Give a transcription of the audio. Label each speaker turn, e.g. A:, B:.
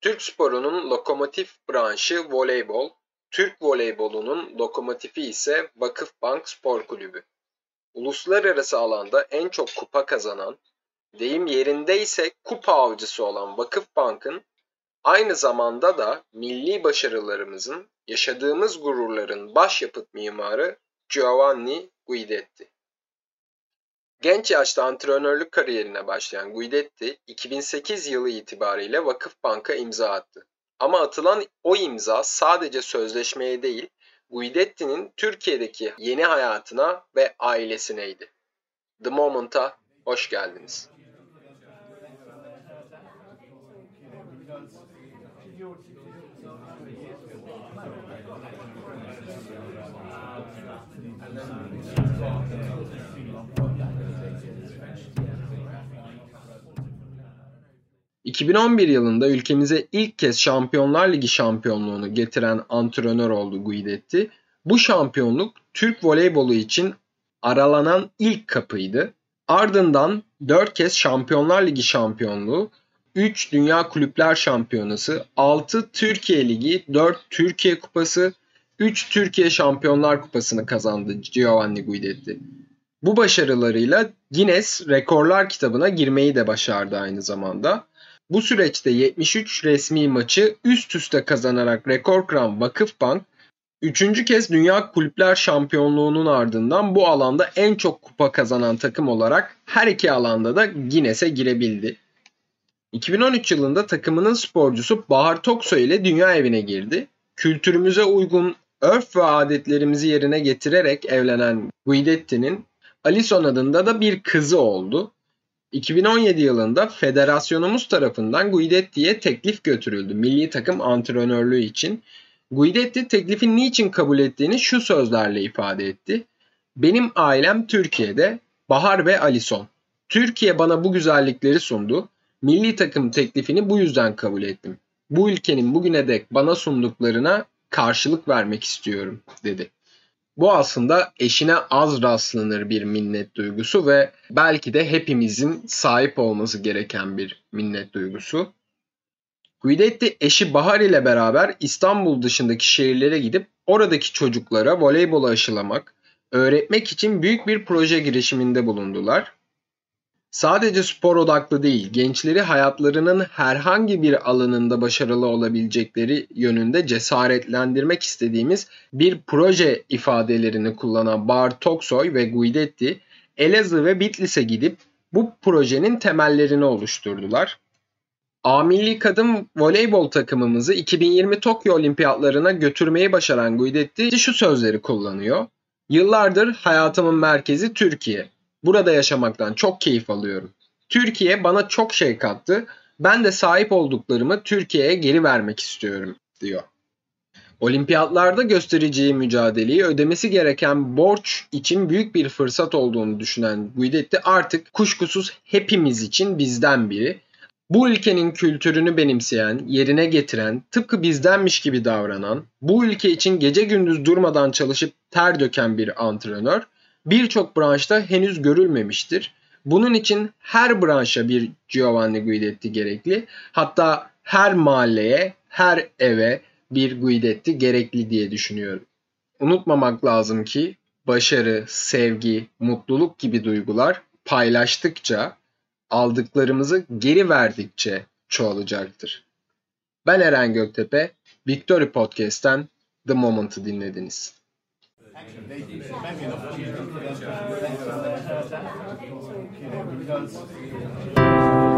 A: Türk sporunun lokomotif branşı voleybol, Türk voleybolunun lokomotifi ise Vakıfbank Spor Kulübü. Uluslararası alanda en çok kupa kazanan, deyim yerinde ise kupa avcısı olan Vakıfbank'ın aynı zamanda da milli başarılarımızın, yaşadığımız gururların başyapıt mimarı Giovanni Guidetti. Genç yaşta antrenörlük kariyerine başlayan Guidetti, 2008 yılı itibariyle Vakıfbank'a imza attı. Ama atılan o imza sadece sözleşmeye değil, Guidetti'nin Türkiye'deki yeni hayatına ve ailesineydi. The Moment'a hoş geldiniz. 2011 yılında ülkemize ilk kez Şampiyonlar Ligi şampiyonluğunu getiren antrenör oldu Guidetti. Bu şampiyonluk Türk voleybolu için aralanan ilk kapıydı. Ardından 4 kez Şampiyonlar Ligi şampiyonluğu, 3 Dünya Kulüpler Şampiyonası, 6 Türkiye Ligi, 4 Türkiye Kupası, 3 Türkiye Şampiyonlar Kupası'nı kazandı Giovanni Guidetti. Bu başarılarıyla Guinness Rekorlar kitabına girmeyi de başardı aynı zamanda. Bu süreçte 73 resmi maçı üst üste kazanarak rekor kıran Vakıfbank, üçüncü kez Dünya Kulüpler Şampiyonluğu'nun ardından bu alanda en çok kupa kazanan takım olarak her iki alanda da Guinness'e girebildi. 2013 yılında takımının sporcusu Bahar Toksoy ile dünya evine girdi. Kültürümüze uygun örf ve adetlerimizi yerine getirerek evlenen Guidetti'nin Alison adında da bir kızı oldu. 2017 yılında federasyonumuz tarafından Guidetti'ye teklif götürüldü milli takım antrenörlüğü için. Guidetti teklifin niçin kabul ettiğini şu sözlerle ifade etti. Benim ailem Türkiye'de, Bahar ve Alison. Türkiye bana bu güzellikleri sundu. Milli takım teklifini bu yüzden kabul ettim. Bu ülkenin bugüne dek bana sunduklarına karşılık vermek istiyorum dedi. Bu aslında eşine az rastlanır bir minnet duygusu ve belki de hepimizin sahip olması gereken bir minnet duygusu. Guidetti eşi Bahar ile beraber İstanbul dışındaki şehirlere gidip oradaki çocuklara voleybolu aşılamak, öğretmek için büyük bir proje girişiminde bulundular. Sadece spor odaklı değil, gençleri hayatlarının herhangi bir alanında başarılı olabilecekleri yönünde cesaretlendirmek istediğimiz bir proje ifadelerini kullanan Bar Toksoy ve Guidetti, Elazığ ve Bitlis'e gidip bu projenin temellerini oluşturdular. A milli kadın voleybol takımımızı 2020 Tokyo Olimpiyatlarına götürmeyi başaran Guidetti şu sözleri kullanıyor. Yıllardır hayatımın merkezi Türkiye. Burada yaşamaktan çok keyif alıyorum. Türkiye bana çok şey kattı. Ben de sahip olduklarımı Türkiye'ye geri vermek istiyorum diyor. Olimpiyatlarda göstereceği mücadeleyi ödemesi gereken borç için büyük bir fırsat olduğunu düşünen Guidetti artık kuşkusuz hepimiz için bizden biri. Bu ülkenin kültürünü benimseyen, yerine getiren, tıpkı bizdenmiş gibi davranan, bu ülke için gece gündüz durmadan çalışıp ter döken bir antrenör birçok branşta henüz görülmemiştir. Bunun için her branşa bir Giovanni Guidetti gerekli. Hatta her mahalleye, her eve bir Guidetti gerekli diye düşünüyorum. Unutmamak lazım ki başarı, sevgi, mutluluk gibi duygular paylaştıkça, aldıklarımızı geri verdikçe çoğalacaktır. Ben Eren Göktepe, Victory Podcast'ten The Moment'ı dinlediniz. Maybe an opportunity for them to better you know, because